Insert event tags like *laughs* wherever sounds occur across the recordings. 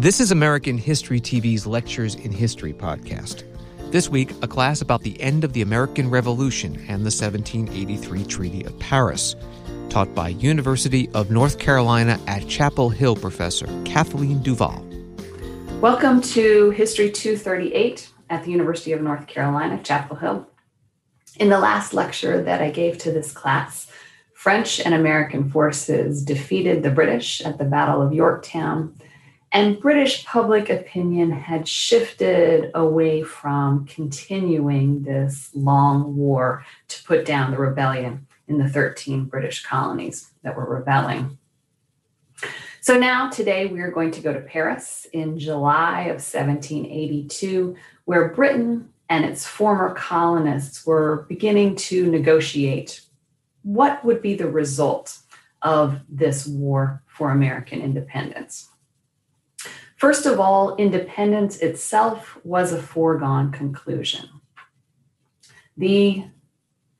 This is American History TV's Lectures in History podcast. This week, a class about the end of the American Revolution and the 1783 Treaty of Paris, taught by University of North Carolina at Chapel Hill professor Kathleen DuVal. Welcome to History 238 at the University of North Carolina, at Chapel Hill. In the last lecture that I gave to this class, French and American forces defeated the British at the Battle of Yorktown and British public opinion had shifted away from continuing this long war to put down the rebellion in the 13 British colonies that were rebelling. So now, today, we are going to go to Paris in July of 1782, where Britain and its former colonists were beginning to negotiate what would be the result of this war for American independence. First of all, independence itself was a foregone conclusion. The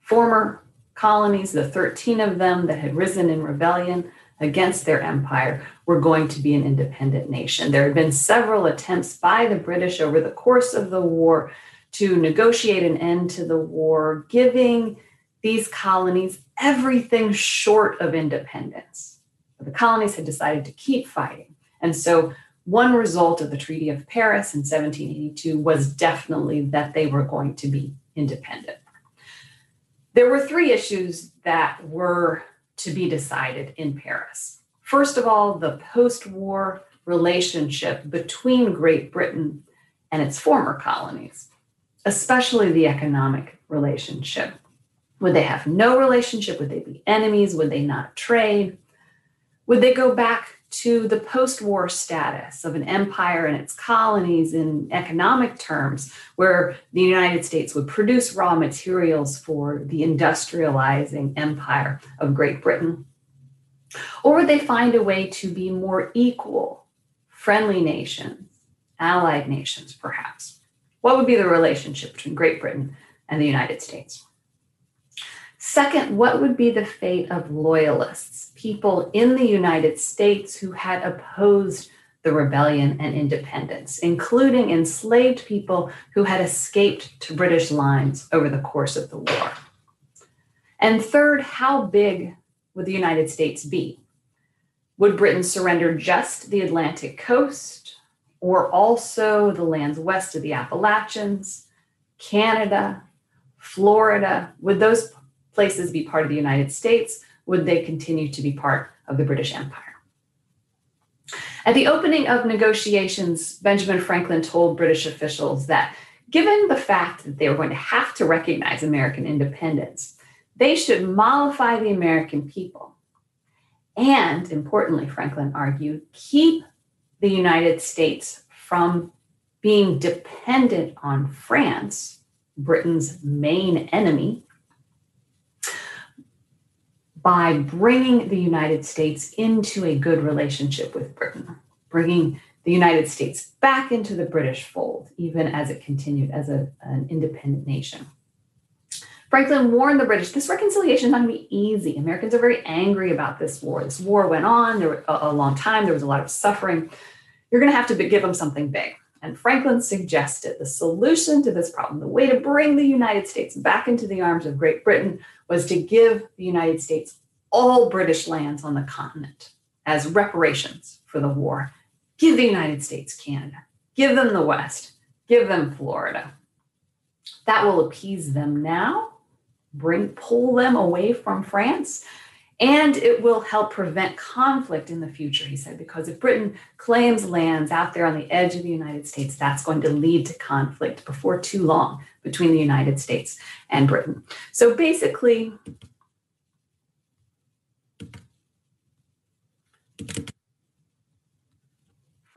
former colonies, the 13 of them that had risen in rebellion against their empire, were going to be an independent nation. There had been several attempts by the British over the course of the war to negotiate an end to the war, giving these colonies everything short of independence. But the colonies had decided to keep fighting. And so one result of the Treaty of Paris in 1782 was definitely that they were going to be independent. There were three issues that were to be decided in Paris. First of all, the post war relationship between Great Britain and its former colonies, especially the economic relationship. Would they have no relationship? Would they be enemies? Would they not trade? Would they go back to the post war status of an empire and its colonies in economic terms, where the United States would produce raw materials for the industrializing empire of Great Britain? Or would they find a way to be more equal, friendly nations, allied nations, perhaps? What would be the relationship between Great Britain and the United States? Second, what would be the fate of loyalists, people in the United States who had opposed the rebellion and independence, including enslaved people who had escaped to British lines over the course of the war? And third, how big would the United States be? Would Britain surrender just the Atlantic coast or also the lands west of the Appalachians, Canada, Florida? Would those places be part of the United States? Would they continue to be part of the British Empire? At the opening of negotiations, Benjamin Franklin told British officials that given the fact that they were going to have to recognize American independence, they should mollify the American people. And importantly, Franklin argued, keep the United States from being dependent on France, Britain's main enemy, by bringing the United States into a good relationship with Britain, bringing the United States back into the British fold, even as it continued as a, an independent nation. Franklin warned the British this reconciliation is not going to be easy. Americans are very angry about this war. This war went on there a, a long time, there was a lot of suffering. You're going to have to give them something big. And Franklin suggested the solution to this problem, the way to bring the United States back into the arms of Great Britain, was to give the United States all British lands on the continent as reparations for the war. Give the United States Canada, give them the West, give them Florida. That will appease them now, bring pull them away from France, and it will help prevent conflict in the future, he said, because if Britain claims lands out there on the edge of the United States, that's going to lead to conflict before too long between the United States and Britain. So basically,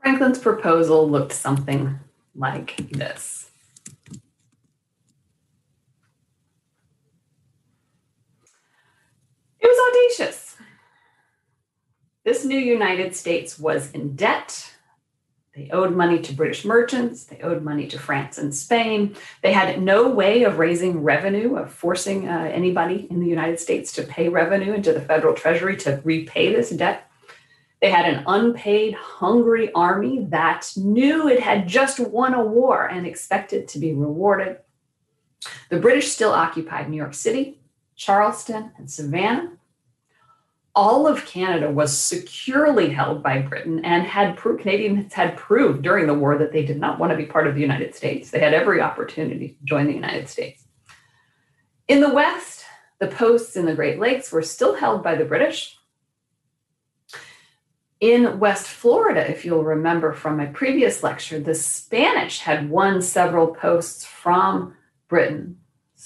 Franklin's proposal looked something like this. It was audacious. This new United States was in debt. They owed money to British merchants. They owed money to France and Spain. They had no way of raising revenue, of forcing uh, anybody in the United States to pay revenue into the federal treasury to repay this debt. They had an unpaid, hungry army that knew it had just won a war and expected to be rewarded. The British still occupied New York City, Charleston, and Savannah all of Canada was securely held by Britain and had pro- Canadians had proved during the war that they did not want to be part of the United States. They had every opportunity to join the United States. In the West, the posts in the Great Lakes were still held by the British. In West Florida, if you'll remember from my previous lecture, the Spanish had won several posts from Britain.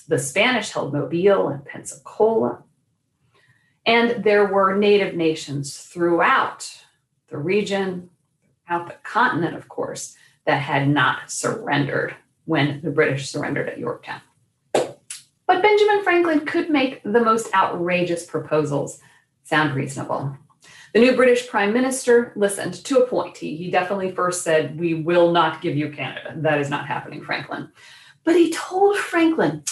The Spanish held Mobile and Pensacola. And there were native nations throughout the region, out the continent, of course, that had not surrendered when the British surrendered at Yorktown. But Benjamin Franklin could make the most outrageous proposals sound reasonable. The new British prime minister listened to a point. He, he definitely first said, We will not give you Canada. That is not happening, Franklin. But he told Franklin,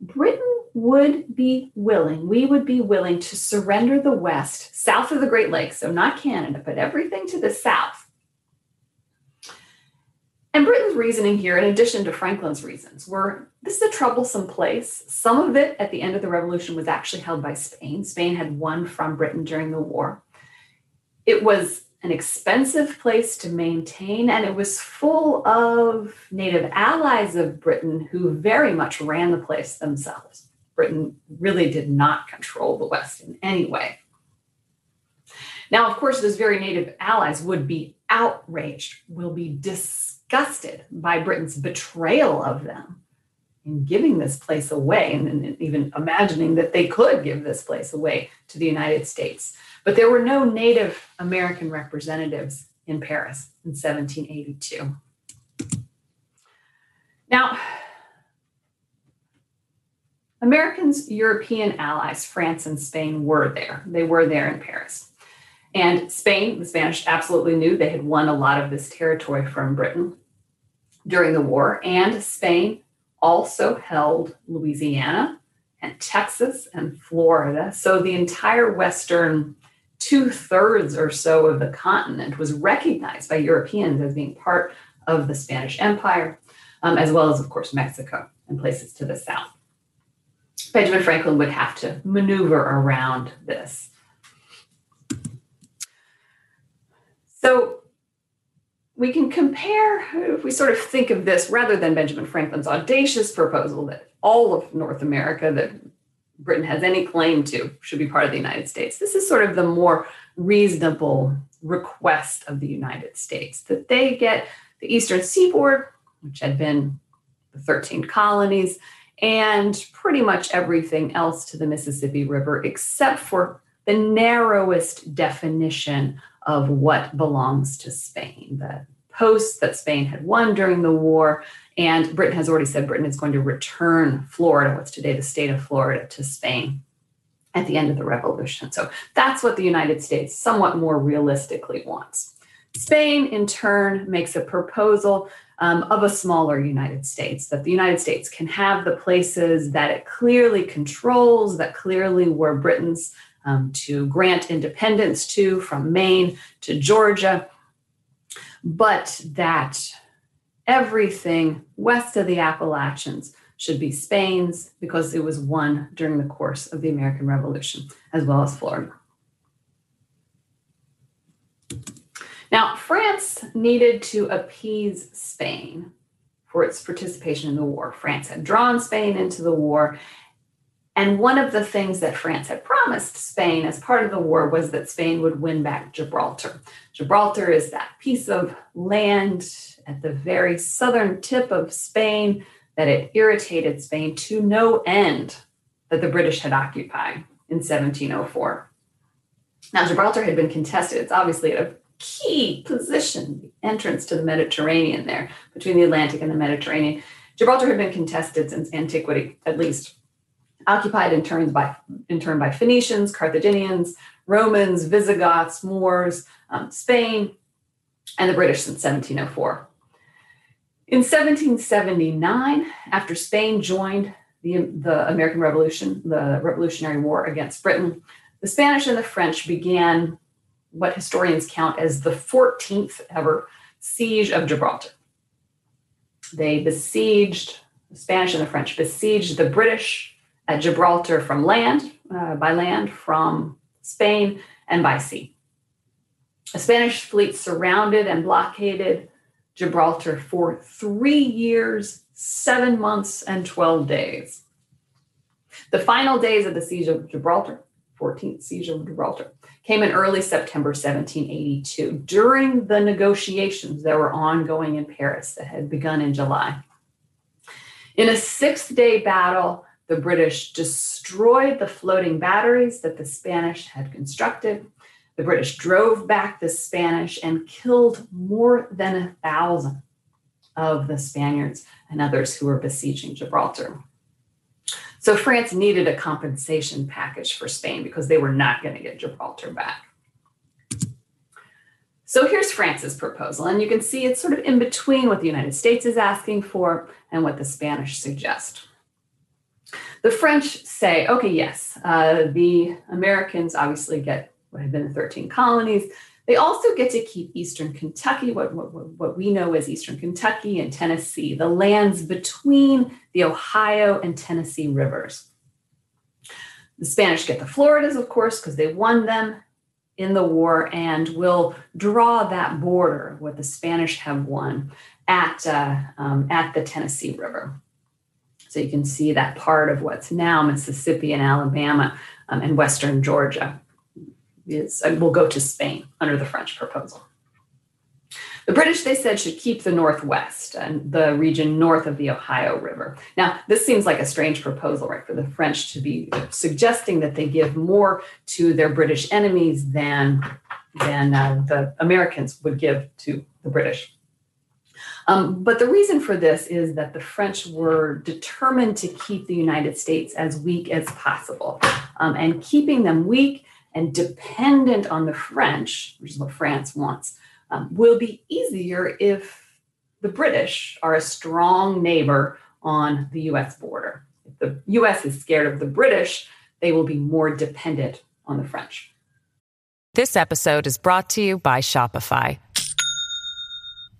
Britain would be willing, we would be willing to surrender the West, south of the Great Lakes, so not Canada, but everything to the south. And Britain's reasoning here, in addition to Franklin's reasons, were this is a troublesome place. Some of it at the end of the revolution was actually held by Spain. Spain had won from Britain during the war. It was an expensive place to maintain, and it was full of native allies of Britain who very much ran the place themselves. Britain really did not control the West in any way. Now, of course, those very native allies would be outraged, will be disgusted by Britain's betrayal of them in giving this place away and, even imagining that they could give this place away to the United States. But there were no Native American representatives in Paris in 1782. Now, Americans' European allies, France and Spain, were there. They were there in Paris. And Spain, the Spanish absolutely knew they had won a lot of this territory from Britain during the war. And Spain also held Louisiana and Texas and Florida. So the entire Western two thirds or so of the continent was recognized by Europeans as being part of the Spanish Empire, um, as well as, of course, Mexico and places to the south. Benjamin Franklin would have to maneuver around this. So we can compare, if we sort of think of this rather than Benjamin Franklin's audacious proposal that all of North America that Britain has any claim to should be part of the United States. This is sort of the more reasonable request of the United States that they get the eastern seaboard, which had been the 13 colonies, and pretty much everything else to the Mississippi River, except for the narrowest definition of what belongs to Spain, the posts that Spain had won during the war. And Britain has already said Britain is going to return Florida, what's today the state of Florida, to Spain at the end of the revolution. So that's what the United States somewhat more realistically wants. Spain, in turn, makes a proposal um, of a smaller United States, that the United States can have the places that it clearly controls, that clearly were Britain's um, to grant independence to, from Maine to Georgia, but that everything west of the Appalachians should be Spain's because it was won during the course of the American Revolution, as well as Florida. Now, France needed to appease Spain for its participation in the war. France had drawn Spain into the war. And one of the things that France had promised Spain as part of the war was that Spain would win back Gibraltar. Gibraltar is that piece of land at the very southern tip of Spain that it irritated Spain to no end that the British had occupied in 1704. Now, Gibraltar had been contested. It's obviously a key position, the entrance to the Mediterranean there, between the Atlantic and the Mediterranean. Gibraltar had been contested since antiquity, at least, occupied in turn by, in turn by Phoenicians, Carthaginians, Romans, Visigoths, Moors, um, Spain, and the British since 1704. In 1779, after Spain joined the, the American Revolution, the Revolutionary War against Britain, the Spanish and the French began what historians count as the 14th ever siege of Gibraltar. They besieged, the Spanish and the French besieged the British at Gibraltar from land, uh, by land from Spain, and by sea. A Spanish fleet surrounded and blockaded Gibraltar for three years, seven months, and 12 days. The final days of the siege of Gibraltar, 14th siege of Gibraltar, came in early September 1782 during the negotiations that were ongoing in Paris that had begun in July. In a six day battle, the British destroyed the floating batteries that the Spanish had constructed. The British drove back the Spanish and killed more than a thousand of the Spaniards and others who were besieging Gibraltar. So France needed a compensation package for Spain because they were not going to get Gibraltar back. So here's France's proposal, and you can see it's sort of in between what the United States is asking for and what the Spanish suggest. The French say, okay, yes, uh, the Americans obviously get what had been the 13 colonies. They also get to keep Eastern Kentucky, what, what, what we know as Eastern Kentucky and Tennessee, the lands between the Ohio and Tennessee rivers. The Spanish get the Floridas, of course, because they won them in the war and will draw that border, what the Spanish have won, at, uh, um, at the Tennessee River. So you can see that part of what's now Mississippi and Alabama um, and Western Georgia is uh, will go to Spain under the French proposal. The British, they said, should keep the Northwest and the region north of the Ohio River. Now, this seems like a strange proposal, right, for the French to be suggesting that they give more to their British enemies than, than uh, the Americans would give to the British. Um, but the reason for this is that the French were determined to keep the United States as weak as possible. Um, and keeping them weak and dependent on the French, which is what France wants, um, will be easier if the British are a strong neighbor on the US border. If the US is scared of the British, they will be more dependent on the French. This episode is brought to you by Shopify.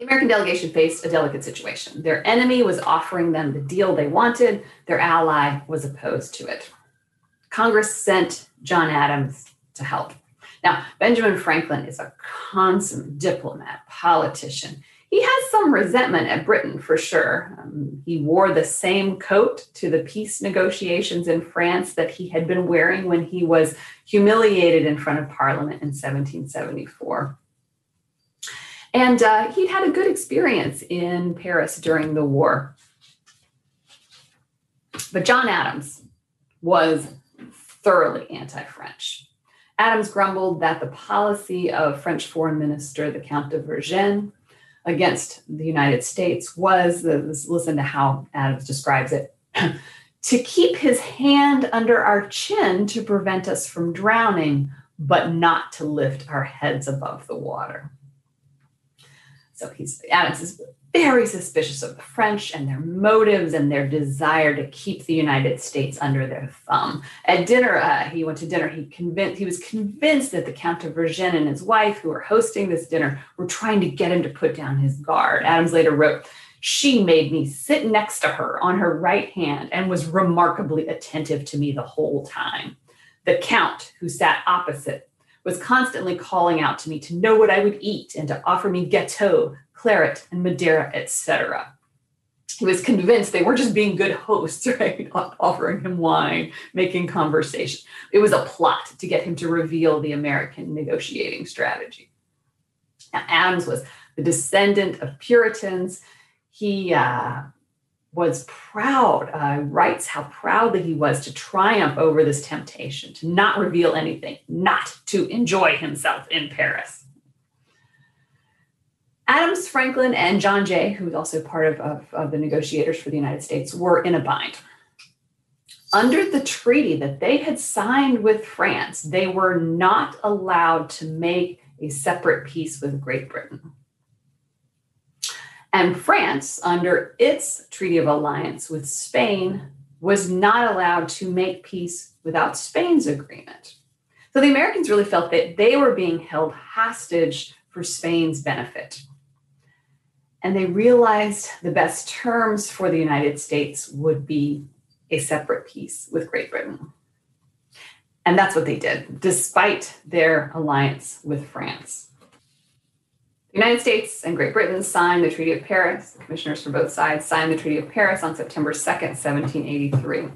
The American delegation faced a delicate situation. Their enemy was offering them the deal they wanted, their ally was opposed to it. Congress sent John Adams to help. Now, Benjamin Franklin is a consummate diplomat, politician. He has some resentment at Britain for sure. Um, he wore the same coat to the peace negotiations in France that he had been wearing when he was humiliated in front of Parliament in 1774. And uh, he'd had a good experience in Paris during the war. But John Adams was thoroughly anti French. Adams grumbled that the policy of French Foreign Minister, the Count de Vergennes, against the United States was listen to how Adams describes it *clears throat* to keep his hand under our chin to prevent us from drowning, but not to lift our heads above the water. So he's Adams is very suspicious of the French and their motives and their desire to keep the United States under their thumb. At dinner, uh, he went to dinner. He convinced he was convinced that the Count of Vergennes and his wife, who were hosting this dinner, were trying to get him to put down his guard. Adams later wrote, "She made me sit next to her on her right hand and was remarkably attentive to me the whole time. The Count, who sat opposite, was constantly calling out to me to know what I would eat and to offer me gâteau, claret, and Madeira, etc. He was convinced they were just being good hosts, *laughs* right? Offering him wine, making conversation. It was a plot to get him to reveal the American negotiating strategy. Now, Adams was the descendant of Puritans. He uh, was proud, uh, writes how proudly he was to triumph over this temptation, to not reveal anything, not to enjoy himself in Paris. Adams, Franklin, and John Jay, who was also part of, of, of the negotiators for the United States, were in a bind. Under the treaty that they had signed with France, they were not allowed to make a separate peace with Great Britain. And France, under its Treaty of Alliance with Spain, was not allowed to make peace without Spain's agreement. So the Americans really felt that they were being held hostage for Spain's benefit. And they realized the best terms for the United States would be a separate peace with Great Britain. And that's what they did, despite their alliance with France. The United States and Great Britain signed the Treaty of Paris. The commissioners from both sides signed the Treaty of Paris on September 2nd, 1783.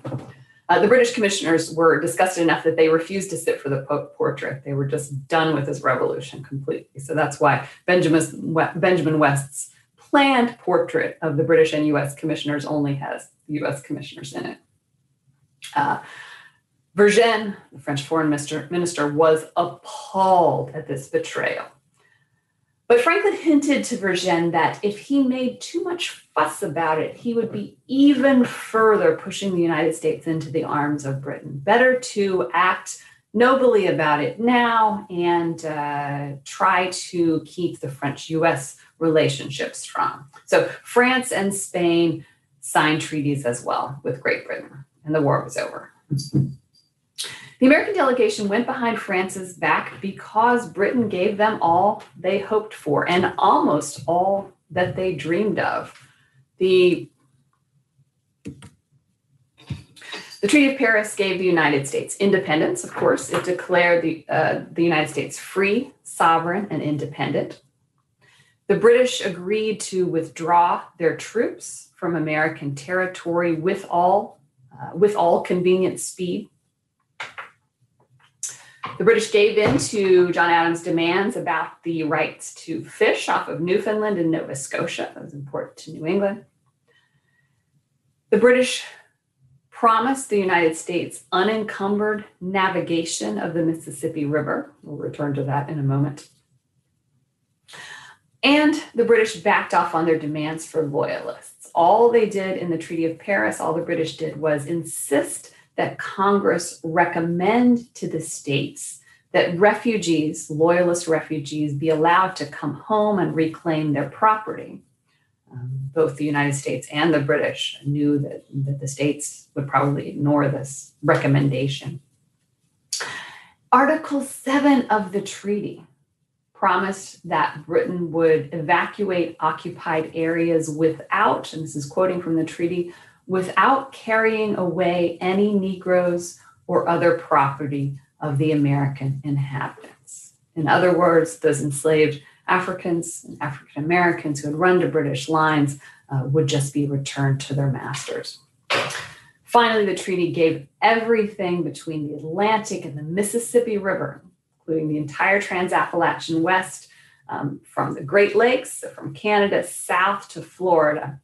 Uh, the British commissioners were disgusted enough that they refused to sit for the Pope portrait. They were just done with this revolution completely. So that's why Benjamin, West's planned portrait of the British and US commissioners only has US commissioners in it. Uh, Vergennes, the French foreign minister, minister, was appalled at this betrayal. But Franklin hinted to Vergennes that if he made too much fuss about it, he would be even further pushing the United States into the arms of Britain. Better to act nobly about it now and uh, try to keep the French US relationship strong. So France and Spain signed treaties as well with Great Britain, and the war was over. *laughs* The American delegation went behind France's back because Britain gave them all they hoped for and almost all that they dreamed of. The, the Treaty of Paris gave the United States independence, of course. It declared the, uh, the United States free, sovereign, and independent. The British agreed to withdraw their troops from American territory with all, uh, with all convenient speed the British gave in to John Adams' demands about the rights to fish off of Newfoundland and Nova Scotia. That was important to New England. The British promised the United States unencumbered navigation of the Mississippi River. We'll return to that in a moment. And the British backed off on their demands for loyalists. All they did in the Treaty of Paris, all the British did was insist that Congress recommend to the states that refugees, loyalist refugees, be allowed to come home and reclaim their property. Um, both the United States and the British knew that, that the states would probably ignore this recommendation. Article 7 of the treaty promised that Britain would evacuate occupied areas without, and this is quoting from the treaty, without carrying away any Negroes or other property of the American inhabitants. In other words, those enslaved Africans and African Americans who had run to British lines uh, would just be returned to their masters. Finally, the treaty gave everything between the Atlantic and the Mississippi River, including the entire Trans-Appalachian West, um, from the Great Lakes, from Canada south to Florida,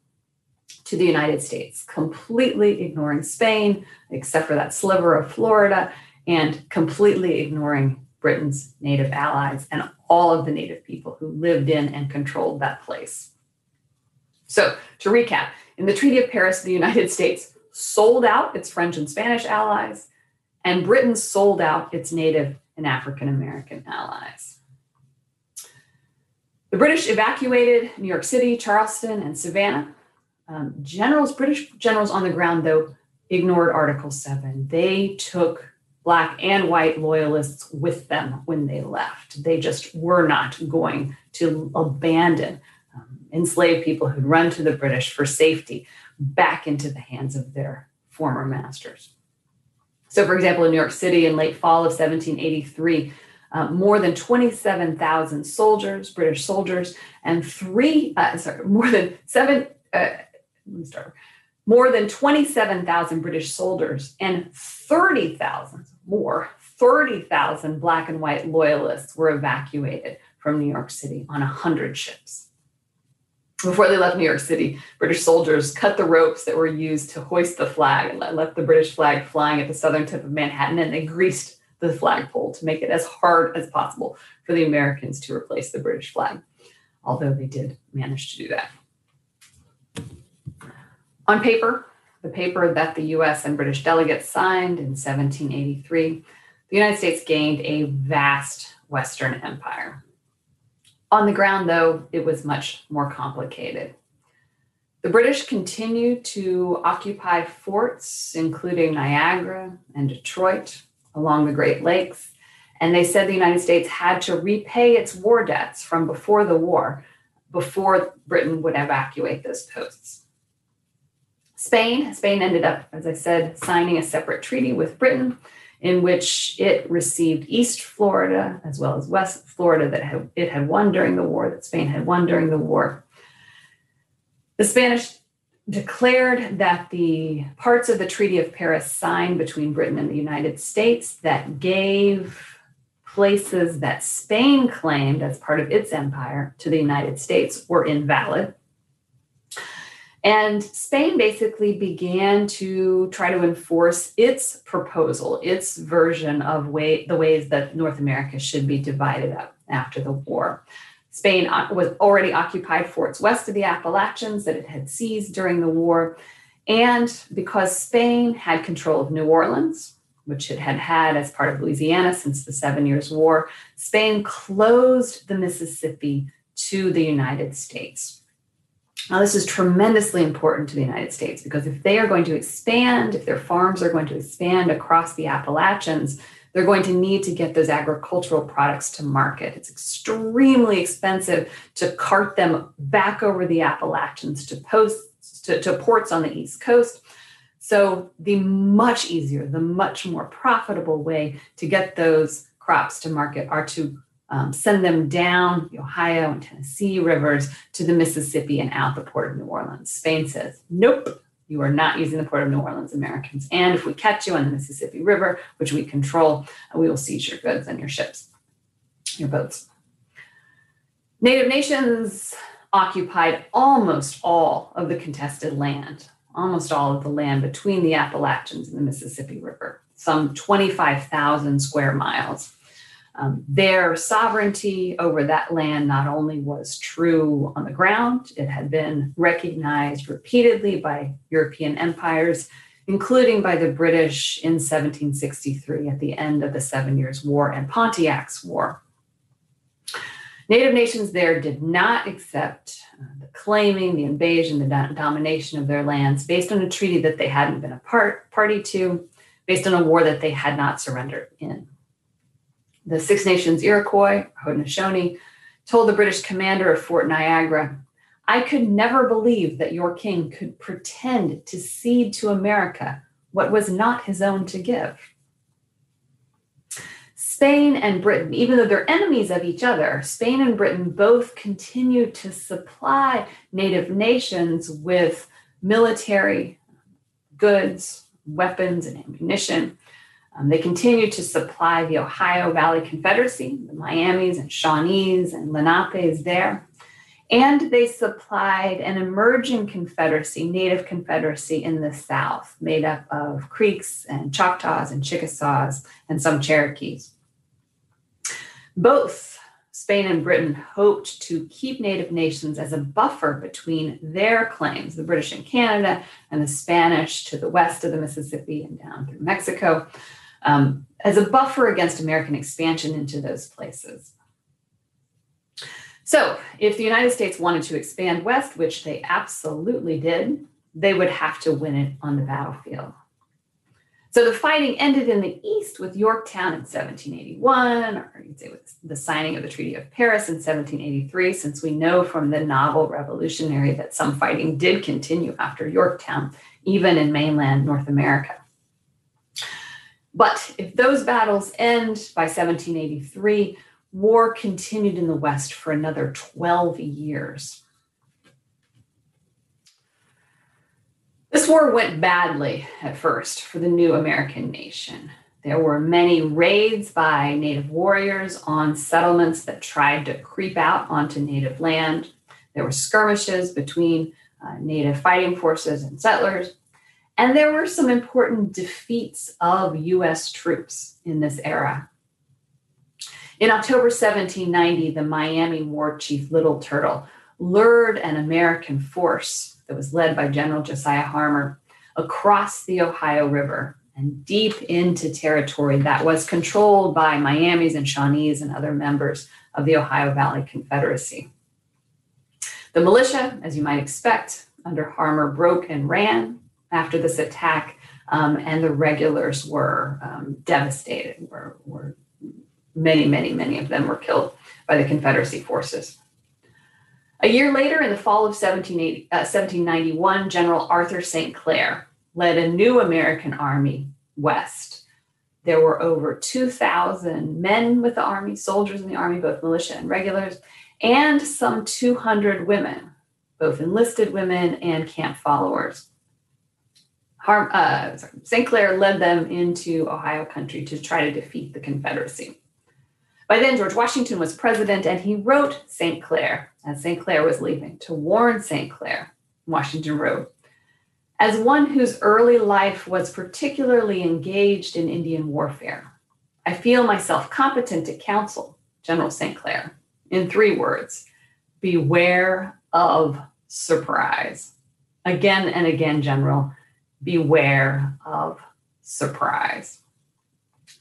to the United States, completely ignoring Spain, except for that sliver of Florida, and completely ignoring Britain's native allies and all of the native people who lived in and controlled that place. So, to recap, in the Treaty of Paris, the United *laughs* States sold out its French and Spanish allies, and Britain sold out its native and African American allies. The British evacuated New York City, Charleston, and Savannah um, generals, British generals on the ground, though, ignored Article 7. They took Black and white loyalists with them when they left. They just were not going to abandon um, enslaved people who'd run to the British for safety back into the hands of their former masters. So, for example, in New York City in late fall of 1783, uh, more than 27,000 soldiers, British soldiers, and three, uh, sorry, more than seven, uh, let me start, more than 27,000 British soldiers and 30,000 more, 30,000 black and white loyalists were evacuated from New York City on 100 ships. Before they left New York City, British soldiers cut the ropes that were used to hoist the flag and left the British flag flying at the southern tip of Manhattan, and they greased the flagpole to make it as hard as possible for the Americans to replace the British flag, although they did manage to do that. On paper, the paper that the US and British delegates signed in 1783, the United States gained a vast Western empire. On the ground, though, it was much more complicated. The British continued to occupy forts, including Niagara and Detroit, along the Great Lakes. And they said the United States had to repay its war debts from before the war, before Britain would evacuate those posts. Spain, Spain ended up, as I said, signing a separate treaty with Britain in which it received East Florida as well as West Florida that it had won during the war, that Spain had won during the war. The Spanish declared that the parts of the Treaty of Paris signed between Britain and the United States that gave places that Spain claimed as part of its empire to the United States were invalid. And Spain basically began to try to enforce its proposal, its version of way, the ways that North America should be divided up after the war. Spain uh, was already occupied forts west of the Appalachians that it had seized during the war. And because Spain had control of New Orleans, which it had had as part of Louisiana since the Seven Years' War, Spain closed the Mississippi to the United States. Now, this is tremendously important to the United States because if they are going to expand, if their farms are going to expand across the Appalachians, they're going to need to get those agricultural products to market. It's extremely expensive to cart them back over the Appalachians to posts to, to ports on the East Coast. So the much easier, the much more profitable way to get those crops to market are to um, send them down the Ohio and Tennessee rivers to the Mississippi and out the port of New Orleans. Spain says, nope, you are not using the Port of New Orleans, Americans. And if we catch you on the Mississippi River, which we control, we will seize your goods and your ships, your boats. Native nations occupied almost all of the contested land, almost all of the land between the Appalachians and the Mississippi River, some 25,000 square miles. Um, their sovereignty over that land not only was true on the ground, it had been recognized repeatedly by European empires, including by the British in 1763 at the end of the Seven Years' War and Pontiac's War. Native nations there did not accept uh, the claiming, the invasion, the do- domination of their lands based on a treaty that they hadn't been a part, party to, based on a war that they had not surrendered in the Six Nations Iroquois, Haudenosaunee, told the British commander of Fort Niagara, I could never believe that your king could pretend to cede to America what was not his own to give. Spain and Britain, even though they're enemies of each other, Spain and Britain both continued to supply native nations with military goods, weapons, and ammunition um, they continued to supply the Ohio Valley Confederacy, the Miamis and Shawnees and Lenapes there. And they supplied an emerging confederacy, native confederacy in the South, made up of Creeks and Choctaws and Chickasaws and some Cherokees. Both Spain and Britain hoped to keep native nations as a buffer between their claims, the British in Canada and the Spanish to the west of the Mississippi and down through Mexico, um, as a buffer against American expansion into those places. So, if the United States wanted to expand west, which they absolutely did, they would have to win it on the battlefield. So the fighting ended in the east with Yorktown in 1781, or you'd say with the signing of the Treaty of Paris in 1783, since we know from the novel Revolutionary that some fighting did continue after Yorktown, even in mainland North America. But if those battles end by 1783, war continued in the West for another 12 years. This war went badly at first for the new American nation. There were many raids by Native warriors on settlements that tried to creep out onto Native land. There were skirmishes between uh, Native fighting forces and settlers. And there were some important defeats of US troops in this era. In October 1790, the Miami war chief Little Turtle lured an American force that was led by General Josiah Harmar across the Ohio River and deep into territory that was controlled by Miamis and Shawnees and other members of the Ohio Valley Confederacy. The militia, as you might expect, under Harmar broke and ran after this attack, um, and the regulars were um, devastated. Were, were many, many, many of them were killed by the Confederacy forces. A year later, in the fall of 1791, uh, General Arthur St. Clair led a new American army west. There were over 2,000 men with the army, soldiers in the army, both militia and regulars, and some 200 women, both enlisted women and camp followers. Uh, St. Clair led them into Ohio country to try to defeat the Confederacy. By then, George Washington was president, and he wrote St. Clair as St. Clair was leaving to warn St. Clair. Washington wrote, as one whose early life was particularly engaged in Indian warfare, I feel myself competent to counsel General St. Clair in three words beware of surprise. Again and again, General, beware of surprise.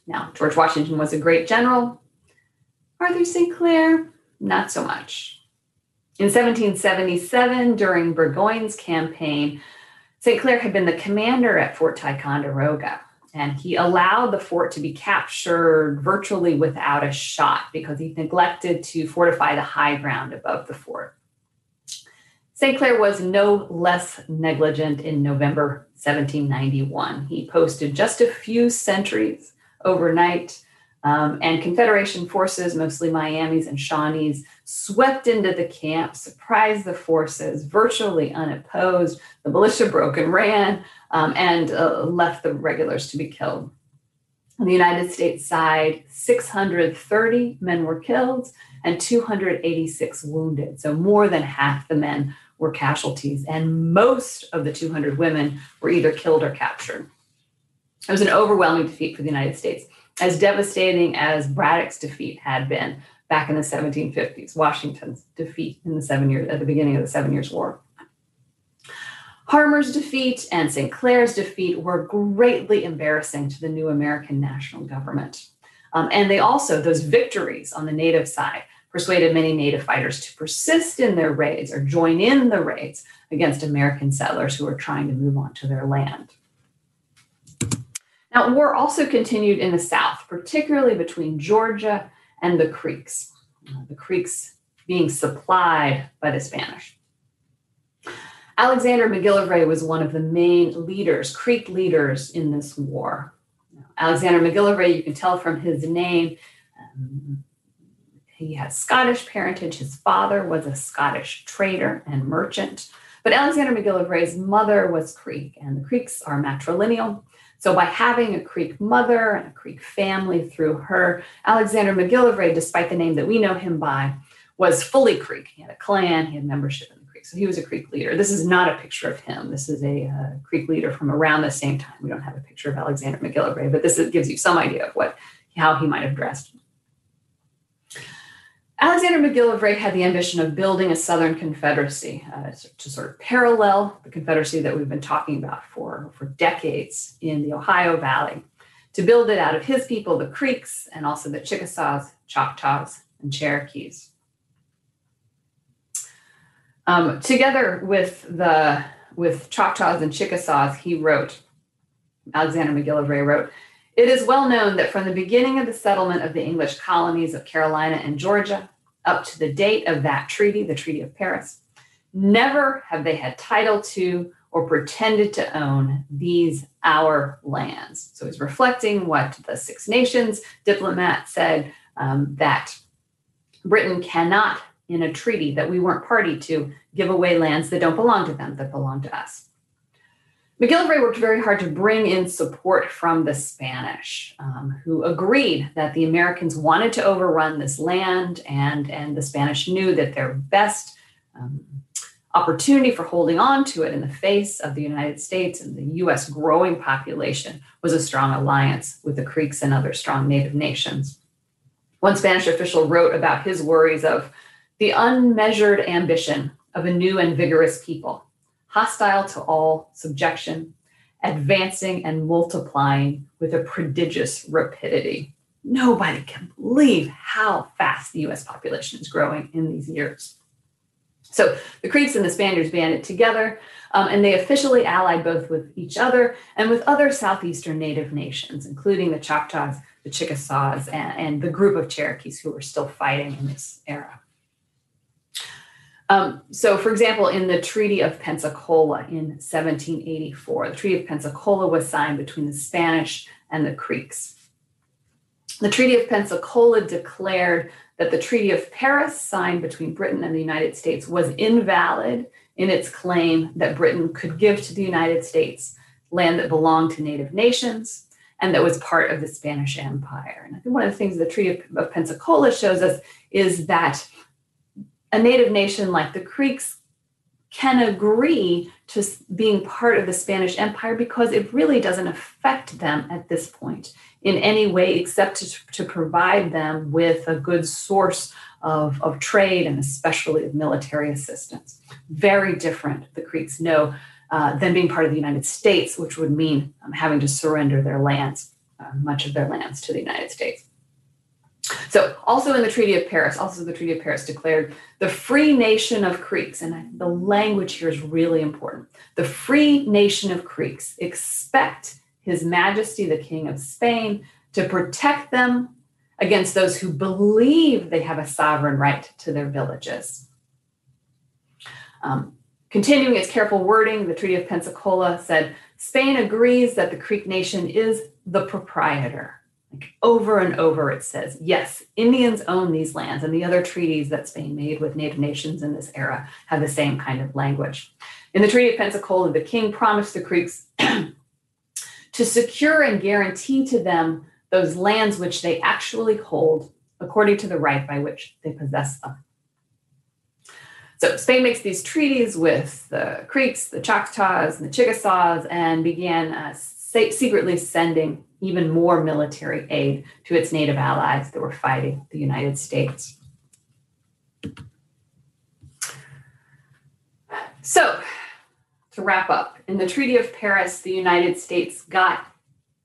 Now, George Washington was a great general. Arthur St. Clair, not so much. In 1777, during Burgoyne's campaign, St. Clair had been the commander at Fort Ticonderoga, and he allowed the fort to be captured virtually without a shot because he neglected to fortify the high ground above the fort. St. Clair was no less negligent in November 1791. He posted just a few sentries overnight um, and Confederation forces, mostly Miamis and Shawnees, swept into the camp, surprised the forces, virtually unopposed. The militia broke and ran um, and uh, left the regulars to be killed. On the United States side, 630 men were killed and 286 wounded. So more than half the men were casualties, and most of the 200 women were either killed or captured. It was an overwhelming defeat for the United States as devastating as Braddock's defeat had been back in the 1750s, Washington's defeat in the seven years at the beginning of the Seven Years' War. Harmar's defeat and St. Clair's defeat were greatly embarrassing to the new American national government. Um, and they also, those victories on the Native side, persuaded many Native fighters to persist in their raids or join in the raids against American settlers who were trying to move on to their land. Now, war also continued in the South, particularly between Georgia and the Creeks, uh, the Creeks being supplied by the Spanish. Alexander McGillivray was one of the main leaders, Creek leaders in this war. Alexander McGillivray, you can tell from his name, um, he has Scottish parentage. His father was a Scottish trader and merchant. But Alexander McGillivray's mother was Creek, and the Creeks are matrilineal. So, by having a Creek mother and a Creek family through her, Alexander McGillivray, despite the name that we know him by, was fully Creek. He had a clan, he had membership in the Creek. So, he was a Creek leader. This is not a picture of him. This is a uh, Creek leader from around the same time. We don't have a picture of Alexander McGillivray, but this is, gives you some idea of what how he might have dressed. Alexander McGillivray had the ambition of building a Southern Confederacy uh, to sort of parallel the Confederacy that we've been talking about for, for decades in the Ohio Valley, to build it out of his people, the Creeks, and also the Chickasaws, Choctaws, and Cherokees. Um, together with the with Choctaws and Chickasaws, he wrote, Alexander McGillivray wrote, it is well known that from the beginning of the settlement of the English colonies of Carolina and Georgia up to the date of that treaty, the Treaty of Paris, never have they had title to or pretended to own these our lands. So he's reflecting what the Six Nations diplomat said um, that Britain cannot, in a treaty that we weren't party to, give away lands that don't belong to them, that belong to us. MacGillivray worked very hard to bring in support from the Spanish, um, who agreed that the Americans wanted to overrun this land, and, and the Spanish knew that their best um, opportunity for holding on to it in the face of the United States and the US growing population was a strong alliance with the Creeks and other strong native nations. One Spanish official wrote about his worries of the unmeasured ambition of a new and vigorous people hostile to all subjection, advancing and multiplying with a prodigious rapidity. Nobody can believe how fast the US population is growing in these years. So the Creeks and the Spaniards banded together, um, and they officially allied both with each other and with other southeastern native nations, including the Choctaws, the Chickasaws, and, and the group of Cherokees who were still fighting in this era. Um, so, for example, in the Treaty of Pensacola in 1784, the Treaty of Pensacola was signed between the Spanish and the Creeks. The Treaty of Pensacola declared that the Treaty of Paris, signed between Britain and the United States, was invalid in its claim that Britain could give to the United States land that belonged to native nations and that was part of the Spanish Empire. And I think one of the things the Treaty of Pensacola shows us is that a native nation like the Creeks can agree to being part of the Spanish Empire because it really doesn't affect them at this point in any way except to, to provide them with a good source of, of trade and especially of military assistance. Very different, the Creeks know, uh, than being part of the United States, which would mean um, having to surrender their lands, uh, much of their lands to the United States. So, also in the Treaty of Paris, also the Treaty of Paris declared the free nation of Creeks, and the language here is really important. The free nation of Creeks expect His Majesty the King of Spain to protect them against those who believe they have a sovereign right to their villages. Um, continuing its careful wording, the Treaty of Pensacola said Spain agrees that the Creek nation is the proprietor like over and over, it says, yes, Indians own these lands, and the other treaties that Spain made with Native nations in this era have the same kind of language. In the Treaty of Pensacola, the king promised the Creeks *clears throat* to secure and guarantee to them those lands which they actually hold according to the right by which they possess them. So Spain makes these treaties with the Creeks, the Choctaws, and the Chickasaws, and began secretly sending even more military aid to its native allies that were fighting the United States. So, to wrap up, in the Treaty of Paris, the United States got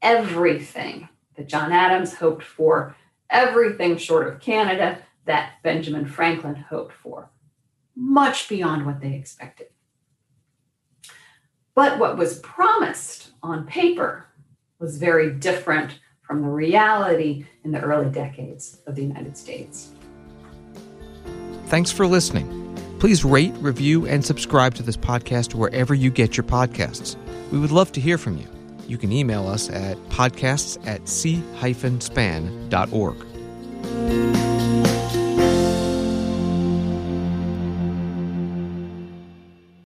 everything that John Adams hoped for, everything short of Canada that Benjamin Franklin hoped for, much beyond what they expected. But what was promised on paper was very different from the reality in the early decades of the United States. Thanks for listening. Please rate, review, and subscribe to this podcast wherever you get your podcasts. We would love to hear from you. You can email us at podcasts at c-span.org.